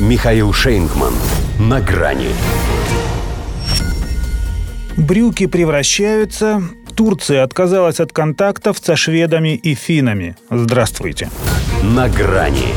Михаил Шейнгман. На грани. Брюки превращаются. Турция отказалась от контактов со шведами и финами. Здравствуйте. На грани.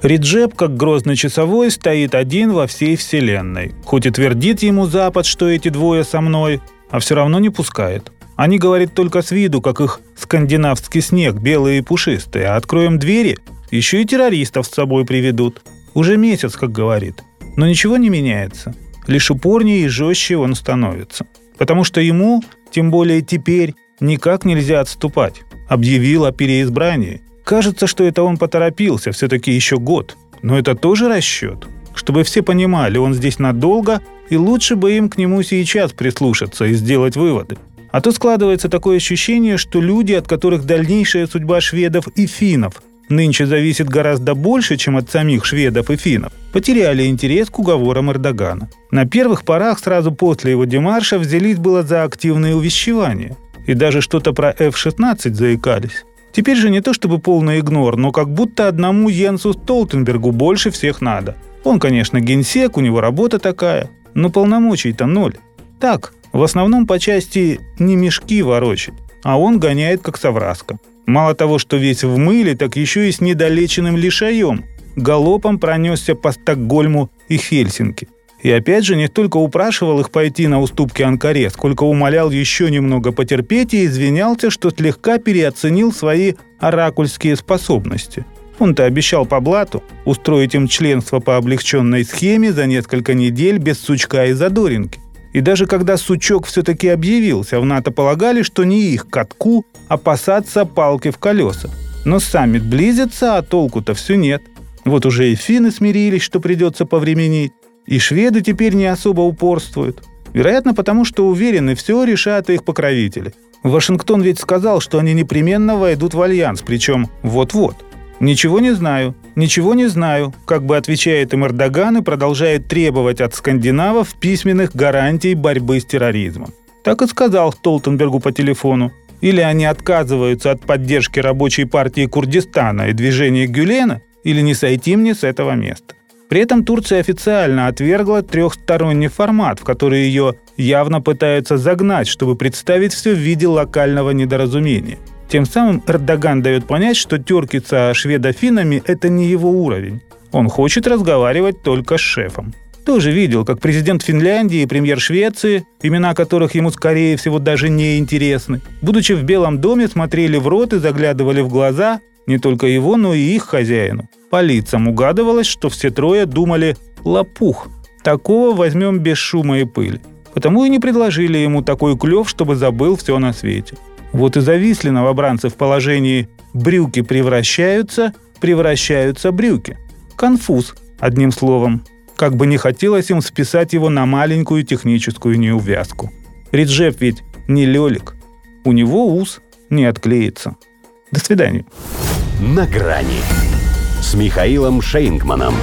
Риджеп, как грозный часовой, стоит один во всей вселенной. Хоть и твердит ему Запад, что эти двое со мной, а все равно не пускает. Они говорят только с виду, как их скандинавский снег, белые и пушистые, а откроем двери, еще и террористов с собой приведут. Уже месяц, как говорит. Но ничего не меняется. Лишь упорнее и жестче он становится. Потому что ему, тем более теперь, никак нельзя отступать. Объявил о переизбрании. Кажется, что это он поторопился, все-таки еще год. Но это тоже расчет. Чтобы все понимали, он здесь надолго, и лучше бы им к нему сейчас прислушаться и сделать выводы. А то складывается такое ощущение, что люди, от которых дальнейшая судьба шведов и финнов нынче зависит гораздо больше, чем от самих шведов и финнов, потеряли интерес к уговорам Эрдогана. На первых порах сразу после его демарша взялись было за активные увещевания. И даже что-то про F-16 заикались. Теперь же не то чтобы полный игнор, но как будто одному Йенсу Столтенбергу больше всех надо. Он, конечно, генсек, у него работа такая, но полномочий-то ноль. Так, в основном по части не мешки ворочать, а он гоняет как совраска. Мало того, что весь в мыле, так еще и с недолеченным лишаем. Галопом пронесся по Стокгольму и Хельсинки. И опять же не только упрашивал их пойти на уступки Анкаре, сколько умолял еще немного потерпеть и извинялся, что слегка переоценил свои оракульские способности. Он-то обещал по блату устроить им членство по облегченной схеме за несколько недель без сучка и задоринки. И даже когда сучок все-таки объявился, в НАТО полагали, что не их катку опасаться палки в колеса. Но саммит близится, а толку-то все нет. Вот уже и финны смирились, что придется повременить. И шведы теперь не особо упорствуют. Вероятно, потому что уверены, все решат их покровители. Вашингтон ведь сказал, что они непременно войдут в альянс, причем вот-вот. «Ничего не знаю, ничего не знаю», как бы отвечает им Эрдоган и продолжает требовать от скандинавов письменных гарантий борьбы с терроризмом. Так и сказал Столтенбергу по телефону. Или они отказываются от поддержки рабочей партии Курдистана и движения Гюлена, или не сойти мне с этого места. При этом Турция официально отвергла трехсторонний формат, в который ее явно пытаются загнать, чтобы представить все в виде локального недоразумения. Тем самым Эрдоган дает понять, что терки со шведофинами – это не его уровень. Он хочет разговаривать только с шефом. Тоже видел, как президент Финляндии и премьер Швеции, имена которых ему, скорее всего, даже не интересны, будучи в Белом доме, смотрели в рот и заглядывали в глаза не только его, но и их хозяину. По лицам угадывалось, что все трое думали «лопух». Такого возьмем без шума и пыли. Потому и не предложили ему такой клев, чтобы забыл все на свете. Вот и зависли новобранцы в положении «брюки превращаются, превращаются брюки». Конфуз, одним словом. Как бы не хотелось им списать его на маленькую техническую неувязку. Риджеп ведь не лелик. У него ус не отклеится. До свидания. На грани с Михаилом Шейнгманом.